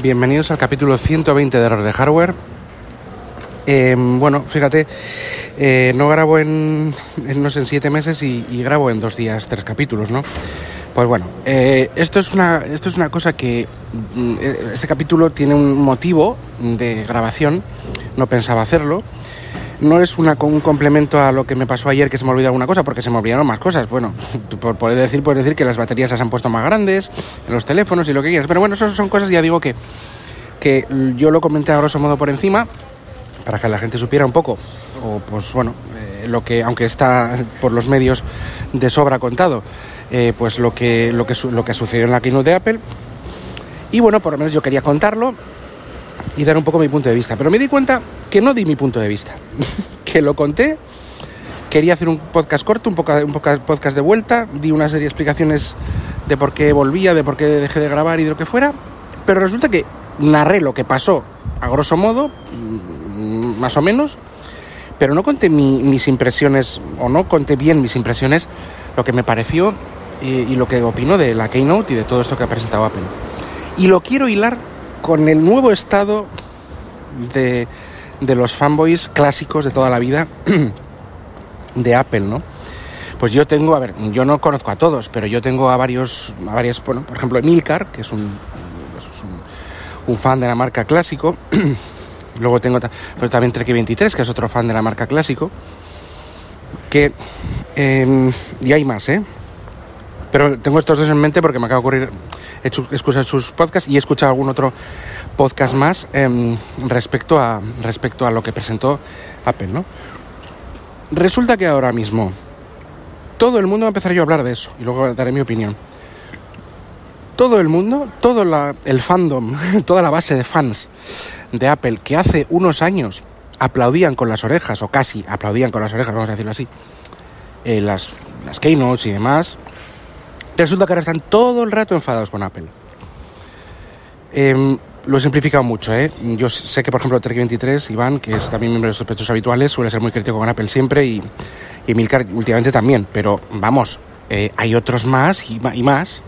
Bienvenidos al capítulo 120 de Error de Hardware. Em, bueno, fíjate, eh, no grabo en, no sé, en siete meses y, grabo en dos días tres capítulos, ¿no? Pues bueno, eh, esto, es una, esto es una cosa que mm, este capítulo tiene un motivo de grabación, no pensaba hacerlo, no es una, un complemento a lo que me pasó ayer que se me olvidó alguna cosa, porque se me olvidaron más cosas. Bueno, por poder decir, puedes decir que las baterías se han puesto más grandes los teléfonos y lo que quieras. Pero bueno, eso son cosas, ya digo que, que yo lo comenté a grosso modo por encima, para que la gente supiera un poco, o pues bueno, eh, lo que, aunque está por los medios de sobra contado, eh, pues lo que, lo, que, lo que sucedió en la keynote de Apple. Y bueno, por lo menos yo quería contarlo y dar un poco mi punto de vista. Pero me di cuenta que no di mi punto de vista, que lo conté, quería hacer un podcast corto, un, un podcast de vuelta, di una serie de explicaciones de por qué volvía, de por qué dejé de grabar y de lo que fuera, pero resulta que narré lo que pasó a grosso modo, mm, más o menos, pero no conté mis impresiones, o no conté bien mis impresiones, lo que me pareció y, y lo que opino de la Keynote y de todo esto que ha presentado Apple. Y lo quiero hilar con el nuevo estado de, de los fanboys clásicos de toda la vida de Apple, ¿no? Pues yo tengo, a ver, yo no conozco a todos, pero yo tengo a varios, a varias, bueno, por ejemplo, Emilcar, que es un, un, fan de la marca clásico. Luego tengo pero también Trek23, que es otro fan de la marca clásico. Que, em, y hay más, ¿eh? Pero tengo estos dos en mente porque me acaba de ocurrir escuchar sus podcasts y he escuchado algún otro podcast más em, respecto, a, respecto a lo que presentó Apple, ¿no? Resulta que ahora mismo todo el mundo va a empezar yo a hablar de eso y luego daré mi opinión. Todo el mundo, todo el fandom, toda la base de fans de Apple que hace unos años aplaudían con las orejas, o casi aplaudían con las orejas, vamos a decirlo así, eh, las, las keynotes y demás, Resulta que ahora están todo el rato enfadados con Apple. Em, lo he simplificado mucho, ¿eh? Yo sé que, por ejemplo, Trek23, Iván, que es también miembro de los sospechosos habituales, suele ser muy crítico con Apple siempre y, y Milcar últimamente también. Pero vamos, eh, hay otros más y, más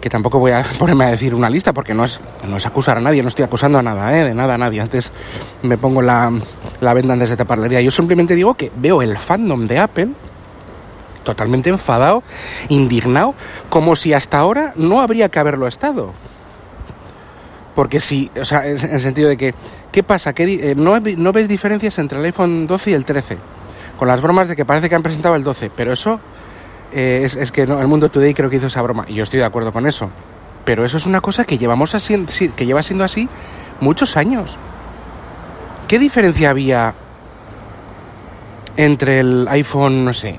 que tampoco voy a ponerme a decir una lista porque no es, no es acusar a nadie, no estoy acusando a nada, ¿eh? de nada a nadie. Antes me pongo la, la venda antes de tapar la herida. Yo simplemente digo que veo el fandom de Apple totalmente enfadado, indignado, como si hasta ahora no habría que haberlo estado. Porque si, o sea, en el sentido de que, ¿qué pasa? ¿Qué, eh, no, ¿No ves diferencias entre el iPhone 12 y el 13? Con las bromas de que parece que han presentado el 12, pero eso eh, es, que el mundo today creo que hizo esa broma, y yo estoy de acuerdo con eso. Pero eso es una cosa que llevamos así, que lleva siendo así muchos años. ¿Qué diferencia había entre el iPhone, no sé,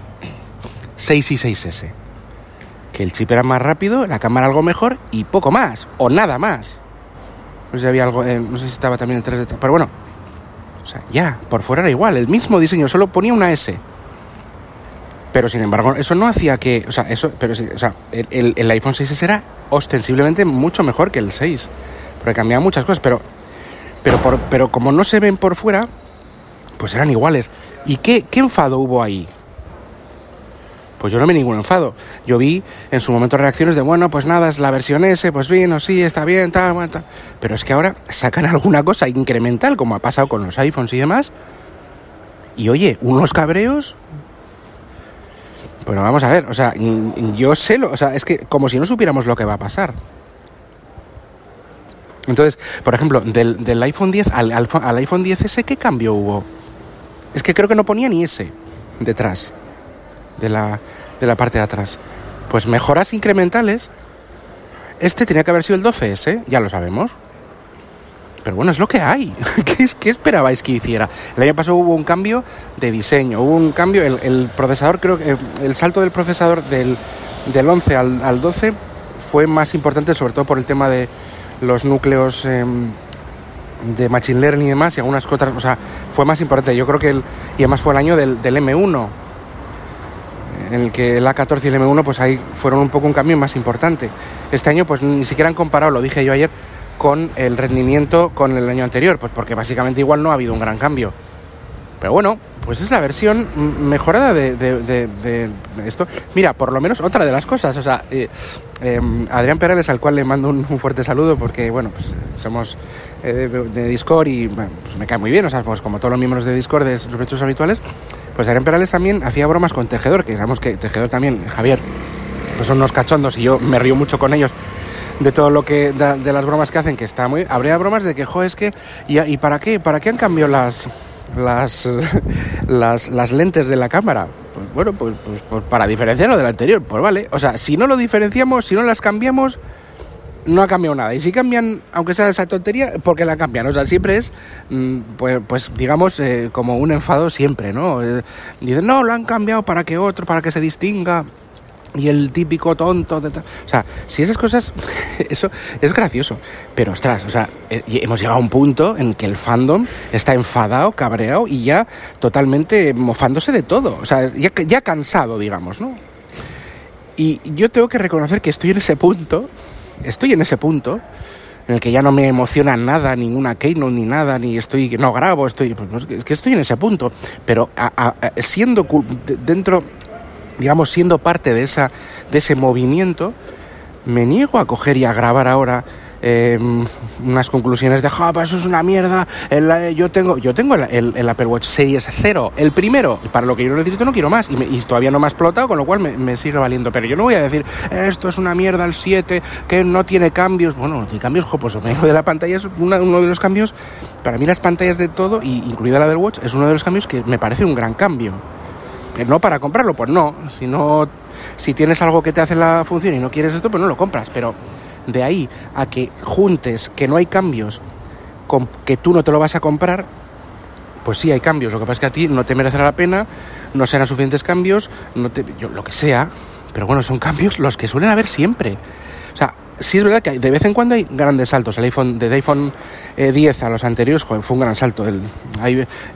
6 y 6S. Que el chip era más rápido, la cámara algo mejor y poco más, o nada más. No sé si había algo, eh, no sé si estaba también el 3 de pero bueno. O sea, ya, por fuera era igual, el mismo diseño, solo ponía una S. Pero sin embargo, eso no hacía que, o sea, eso, pero o sea, el, el, iPhone 6S era ostensiblemente mucho mejor que el 6, porque cambiaba muchas cosas, pero, pero, por, pero como no se ven por fuera, pues eran iguales. ¿Y qué, qué enfado hubo ahí? Pues yo no me ningún enfado. Yo vi en su momento reacciones de, bueno, pues nada, es la versión S, pues bien, o sí, está bien, tal, tal. Pero es que ahora sacan alguna cosa incremental, como ha pasado con los iPhones y demás. Y oye, unos cabreos. Bueno, vamos a ver, o sea, yo sé lo, o sea, es que como si no supiéramos lo que va a pasar. Entonces, por ejemplo, del, iPhone 10 al, al, al iPhone 10S, ¿qué cambio hubo? Es que creo que no ponía ni S detrás de la, de la parte de atrás. Pues mejoras incrementales. Este tenía que haber sido el 12S, ya lo sabemos. Pero bueno, es lo que hay. ¿Qué, ¿Qué, esperabais que hiciera? El año pasado hubo un cambio de diseño, hubo un cambio, el, el procesador, creo que el salto del procesador del, del 11 al, al 12 fue más importante, sobre todo por el tema de los núcleos em, de Machine Learning y demás, y algunas otras, o sea, fue más importante. Yo creo que, el, y además fue el año del, del M1, en el que el A14 y el M1 pues ahí fueron un poco un cambio más importante. Este año pues ni siquiera han comparado, lo dije yo ayer, con el rendimiento con el año anterior, pues porque básicamente igual no ha habido un gran cambio. Pero bueno, pues es la versión mejorada de, esto. Mira, por lo menos otra de las cosas, o sea, eh, em, Adrián Perales, al cual le mando un, fuerte saludo porque, bueno, pues somos eh, de, Discord y pues me cae muy bien, o sea, pues como todos los miembros de Discord de los hechos habituales, pues Adrián Perales también hacía bromas con Tejedor, que digamos que Tejedor también, Javier, pues son unos cachondos y yo me río mucho con ellos de todo lo que de, las bromas que hacen que está muy habría bromas de que jo es que y, y para qué para qué han cambiado las las, las, las lentes de la cámara. Pues bueno, pues, pues, pues, para diferenciarlo del anterior, pues vale. O sea, si no lo diferenciamos, si no las cambiamos, no ha cambiado nada. Y si cambian, aunque sea esa tontería, porque la cambian. O sea, siempre es, mm, pues, pues digamos, eh, como un enfado siempre, ¿no? Eh, dicen, no, lo han cambiado para que otro, para que se distinga y el típico tonto. o sea, si esas cosas, eso es gracioso. Pero ostras, o sea, eh, hemos llegado a un punto en que el fandom está enfadado, cabreado y ya totalmente mofándose de todo. O sea, ya, ya cansado, digamos, ¿no? Y yo tengo que reconocer que estoy en ese punto, estoy en ese punto en el que ya no me emociona nada, ninguna keynote ni nada, ni estoy, no grabo, estoy, pues, es que estoy en ese punto, pero siendo dentro digamos, siendo parte de, esa, de ese movimiento, me niego a coger y a grabar ahora em, unas conclusiones de, ja, eso es una mierda, el, yo tengo, yo tengo el, Apple Watch Series 0, el primero, para lo que yo necesito no quiero más, y, todavía no me ha explotado, con lo cual me, sigue valiendo, pero yo no voy a decir, esto es una mierda el 7, que no tiene cambios, bueno, tiene cambios, jo, pues de la pantalla es uno de los cambios, para mí las pantallas de todo, y incluida la del Watch, es uno de los cambios que me parece un gran cambio no para comprarlo, pues no. Si no, si tienes algo que te hace la función y no quieres esto, pues no lo compras. Pero de ahí a que juntes que no hay cambios que tú no te lo vas a comprar, pues sí hay cambios. Lo que pasa es que a ti no te merecerá la pena, no serán suficientes cambios, no te, yo, lo que sea. Pero bueno, son cambios los que suelen haber siempre. O sea, sí es verdad que de vez en cuando hay grandes saltos. El iPhone, desde iPhone 10 eh, a los anteriores, fue un gran salto. El,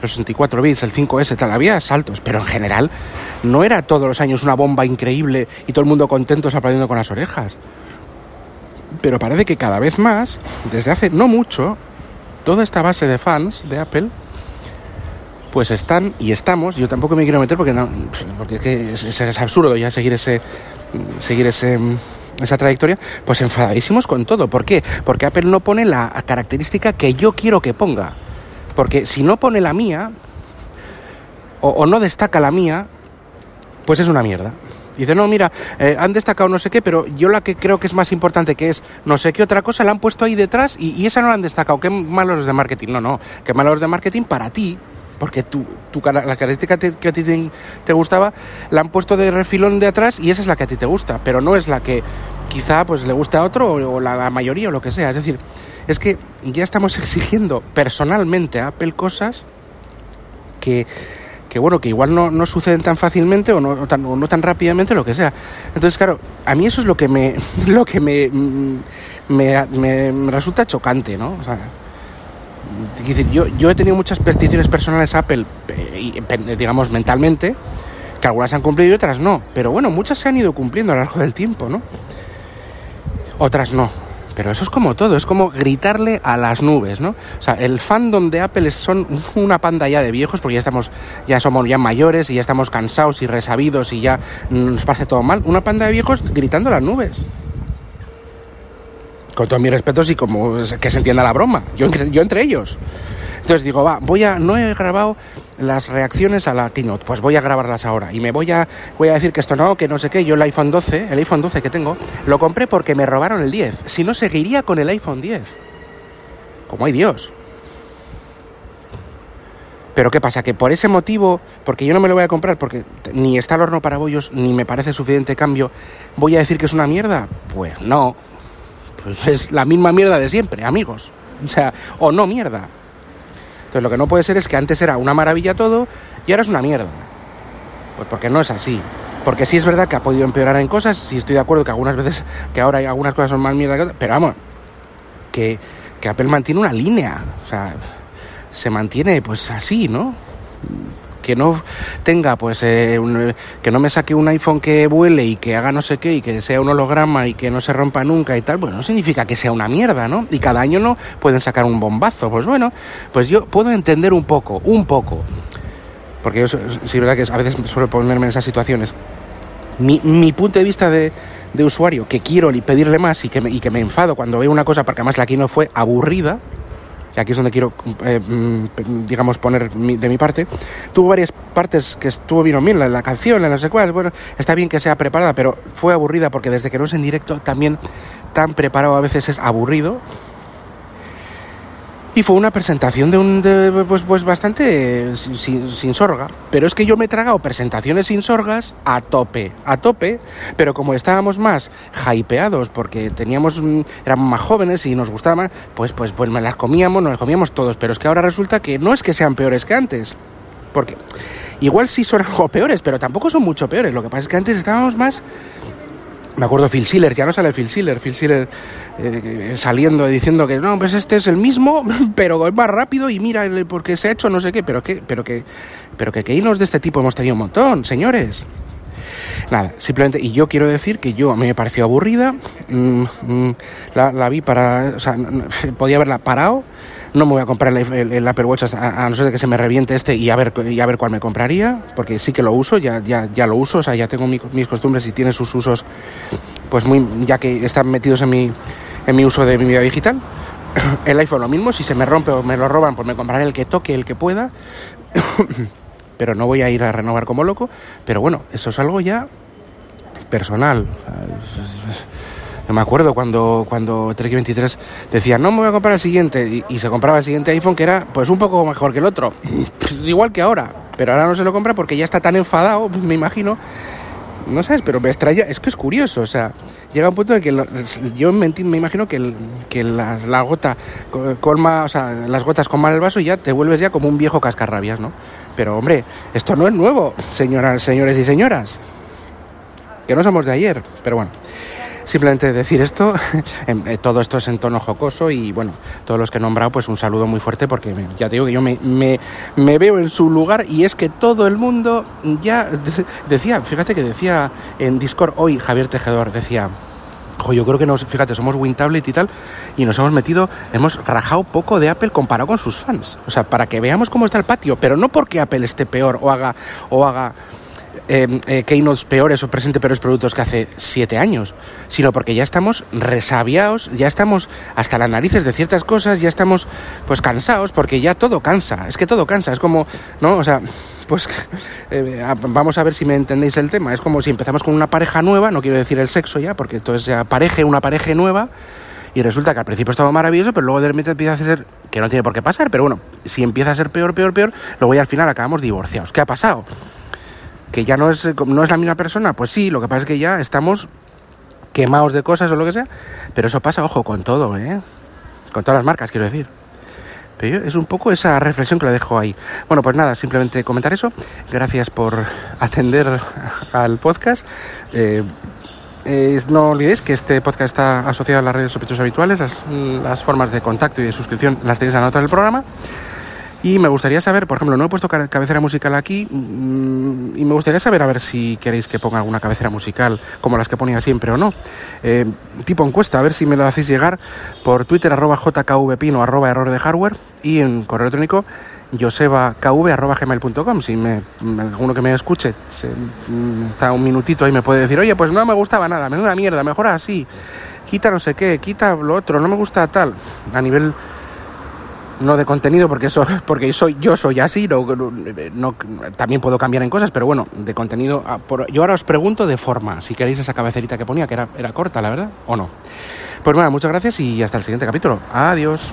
los 64 bits, el 5S, tal, había saltos, pero en general no era todos los años una bomba increíble y todo el mundo contento aplaudiendo con las orejas. Pero parece que cada vez más, desde hace no mucho, toda esta base de fans de Apple, pues están y estamos, yo tampoco me quiero meter porque no, porque es, es absurdo ya seguir ese seguir ese esa trayectoria, pues enfadadísimos con todo. ¿Por qué? Porque Apple no pone la característica que yo quiero que ponga. Porque si no pone la mía, o, no destaca la mía, pues es una mierda. Dice, no, mira, eh, han destacado no sé qué, pero yo la que creo que es más importante, que es no sé qué otra cosa, la han puesto ahí detrás y, esa no la han destacado. Qué malos de marketing. No, no, qué malos de marketing para ti, porque tu, tu, la característica que a ti te, gustaba la han puesto de refilón de atrás y esa es la que a ti te gusta, pero no es la que quizá pues le gusta a otro o, la, mayoría o lo que sea. Es decir, es que ya estamos exigiendo personalmente a Apple cosas que, que bueno, que igual no, no suceden tan fácilmente o no, tan, o no tan rápidamente, lo que sea. Entonces, claro, a mí eso es lo que me, lo que me, mm, me, me resulta chocante, ¿no? O sea, yo, yo he tenido muchas peticiones personales a Apple, eh, digamos, mentalmente, que algunas se han cumplido y otras no. Pero bueno, muchas se han ido cumpliendo a lo largo del tiempo, ¿no? Otras no. Pero eso es como todo, es como gritarle a las nubes, ¿no? O sea, el fandom de Apple son una panda ya de viejos, porque ya estamos, ya somos ya mayores y ya estamos cansados y resabidos y ya nos parece todo mal. Una panda de viejos gritando a las nubes con todos mis respetos y como que se entienda la broma, yo, yo entre ellos. Entonces digo, va, voy a, no he grabado las reacciones a la keynote, pues voy a grabarlas ahora y me voy a, voy a decir que esto no, que no sé qué, yo el iPhone 12, el iPhone 12 que tengo, lo compré porque me robaron el 10, si no seguiría con el iPhone 10. Como hay Dios. Pero ¿qué pasa? Que por ese motivo, porque yo no me lo voy a comprar, porque ni está el horno para bollos, ni me parece suficiente cambio, ¿voy a decir que es una mierda? Pues no, pues es la misma mierda de siempre, amigos. O sea, o no mierda. Entonces lo que no puede ser es que antes era una maravilla todo y ahora es una mierda. Pues porque no es así. Porque sí es verdad que ha podido empeorar en cosas, sí estoy de acuerdo que algunas veces, que ahora hay algunas cosas son más mierda que otras, pero vamos, que, que Apple mantiene una línea, o sea, se mantiene pues así, ¿no? Que no tenga, pues, eh, un, que no me saque un iPhone que vuele y que haga no sé qué y que sea un holograma y que no se rompa nunca y tal, pues no significa que sea una mierda, ¿no? Y cada año no pueden sacar un bombazo. Pues bueno, pues yo puedo entender un poco, un poco. Porque yo, sí, verdad que a veces suelo ponerme en esas situaciones. Mi, mi punto de vista de, de usuario, que quiero pedirle más y que, me, y que me enfado cuando veo una cosa, porque además la no fue aburrida, que aquí es donde quiero, eh, mm, digamos, poner de mi parte, tuvo varias partes que estuvo bien bien, la, la canción, la no sé cuál, bueno, está bien que sea preparada, pero fue aburrida porque desde que no es en directo también tan preparado a veces es aburrido y fue una presentación de un de, pues, pues bastante sin, sorga. Pero es que yo me he tragado presentaciones sin sorgas a tope, a tope. Pero como estábamos más hypeados porque teníamos, mm, éramos más jóvenes y nos gustaba pues, pues, pues me las comíamos, nos las comíamos todos. Pero es que ahora resulta que no es que sean peores que antes. Porque igual sí son algo peores, pero tampoco son mucho peores. Lo que pasa es que antes estábamos más me acuerdo Phil Schiller, ya no sale Phil Schiller, Phil Schiller eh, saliendo diciendo que no, pues este es el mismo, pero es más rápido y mira porque se ha hecho no sé qué, pero que, pero que, pero que hilos de este tipo hemos tenido un montón, señores. Nada, simplemente, y yo quiero decir que yo me pareció aburrida, mm, mm, la, la, vi para, o sea, podía haberla parado, no me voy a comprar el, el, Apple Watch a, no ser de que se me reviente este y a ver, y a ver cuál me compraría, porque sí que lo uso, ya, ya, ya lo uso, o sea, ya tengo mi, mis costumbres y tiene sus usos, pues muy, ya que están metidos en mi, en mi uso de mi vida digital. El iPhone lo mismo, si se me rompe o me lo roban, pues me compraré el que toque, el que pueda. pero no voy a ir a renovar como loco. Pero bueno, eso es algo ya personal. No me acuerdo cuando, cuando Trek 23 decía, no me voy a comprar el siguiente, y, se compraba el siguiente iPhone que era pues un poco mejor que el otro. Igual que ahora, pero ahora no se lo compra porque ya está tan enfadado, me imagino. No sabes, pero me extraña, es que es curioso, o sea, llega un punto en que lo, yo me, me, imagino que, que la, la, gota colma, o sea, las gotas colman el vaso y ya te vuelves ya como un viejo cascarrabias, ¿no? Pero hombre, esto no es nuevo, señoras, señores y señoras. Que no somos de ayer, pero bueno. Simplemente decir esto, eh, todo esto es en tono jocoso y bueno, todos los que he nombrado, pues un saludo muy fuerte porque ya te digo que yo me, me, me veo en su lugar y es que todo el mundo ya decía, fíjate que decía en Discord hoy Javier Tejedor, decía, yo creo que nos, fíjate, somos WinTablet y tal, y nos hemos metido, hemos rajado poco de Apple comparado con sus fans. O sea, para que veamos cómo está el patio, pero no porque Apple esté peor o haga, o haga eh, eh, keynotes peores o presente peores productos que hace siete años, sino porque ya estamos resabiados, ya estamos hasta las narices de ciertas cosas, ya estamos pues cansados, porque ya todo cansa, es que todo cansa, es como, ¿no? O sea, pues eh, vamos a ver si me entendéis el tema, es como si empezamos con una pareja nueva, no quiero decir el sexo ya, porque entonces ya una pareja nueva, y resulta que al principio es todo maravilloso, pero luego de repente empieza a ser, que no tiene por qué pasar, pero bueno, si empieza a ser peor, peor, peor, luego ya al final acabamos divorciados. ¿Qué ha pasado? Que ya no es, no es la misma persona, pues sí, lo que pasa es que ya estamos quemados de cosas o lo que sea, pero eso pasa, ojo, con todo, ¿eh? Con todas las marcas, quiero decir. Pero es un poco esa reflexión que lo dejo ahí. Bueno, pues nada, simplemente comentar eso. Gracias por atender al podcast. Eh, eh, no olvidéis que este podcast está asociado a las redes sospechosos habituales. Las, las, formas de contacto y de suscripción las tenéis en la nota del programa. Y me gustaría saber, por ejemplo, no he puesto cabecera musical aquí mmm, y me gustaría saber a ver si queréis que ponga alguna cabecera musical como las que ponía siempre o no. Eh, tipo encuesta, a ver si me lo hacéis llegar por Twitter arroba jkvpino arroba error de hardware y en correo electrónico josebakv arroba gmail.com si me, alguno que me escuche se, está un minutito ahí me puede decir oye pues no me gustaba nada, menuda mierda, mejor así quita no sé qué, quita lo otro, no me gusta tal a nivel no de contenido porque eso porque soy yo soy así no, no, también puedo cambiar en cosas pero bueno de contenido por, yo ahora os pregunto de forma si queréis esa cabecerita que ponía que era, era corta la verdad o no pues bueno muchas gracias y hasta el siguiente capítulo. Adiós